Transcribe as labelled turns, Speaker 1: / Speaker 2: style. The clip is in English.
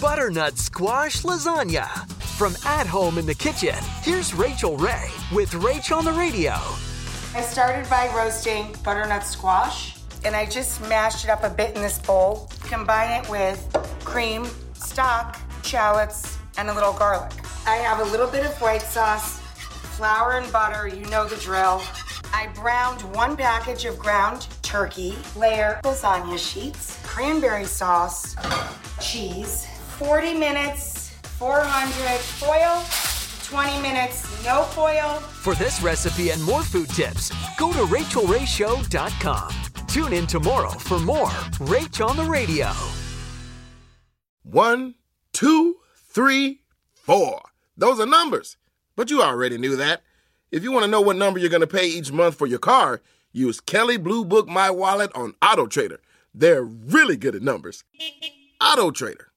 Speaker 1: Butternut squash lasagna. From at home in the kitchen, here's Rachael Ray with Rach on the radio.
Speaker 2: I started by roasting butternut squash and I just mashed it up a bit in this bowl. Combine it with cream, stock, shallots, and a little garlic. I have a little bit of white sauce, flour and butter, you know the drill. I browned one package of ground turkey, layer lasagna sheets, cranberry sauce, cheese, 40 minutes, 400 foil, 20 minutes, no foil.
Speaker 1: For this recipe and more food tips, go to rachaelrayshow.com. Tune in tomorrow for more Rach on the Radio.
Speaker 3: One, two, three, four. Those are numbers. But you already knew that. If you want to know what number you're going to pay each month for your car, use Kelley Blue Book My Wallet on Auto Trader. They're really good at numbers. Auto Trader.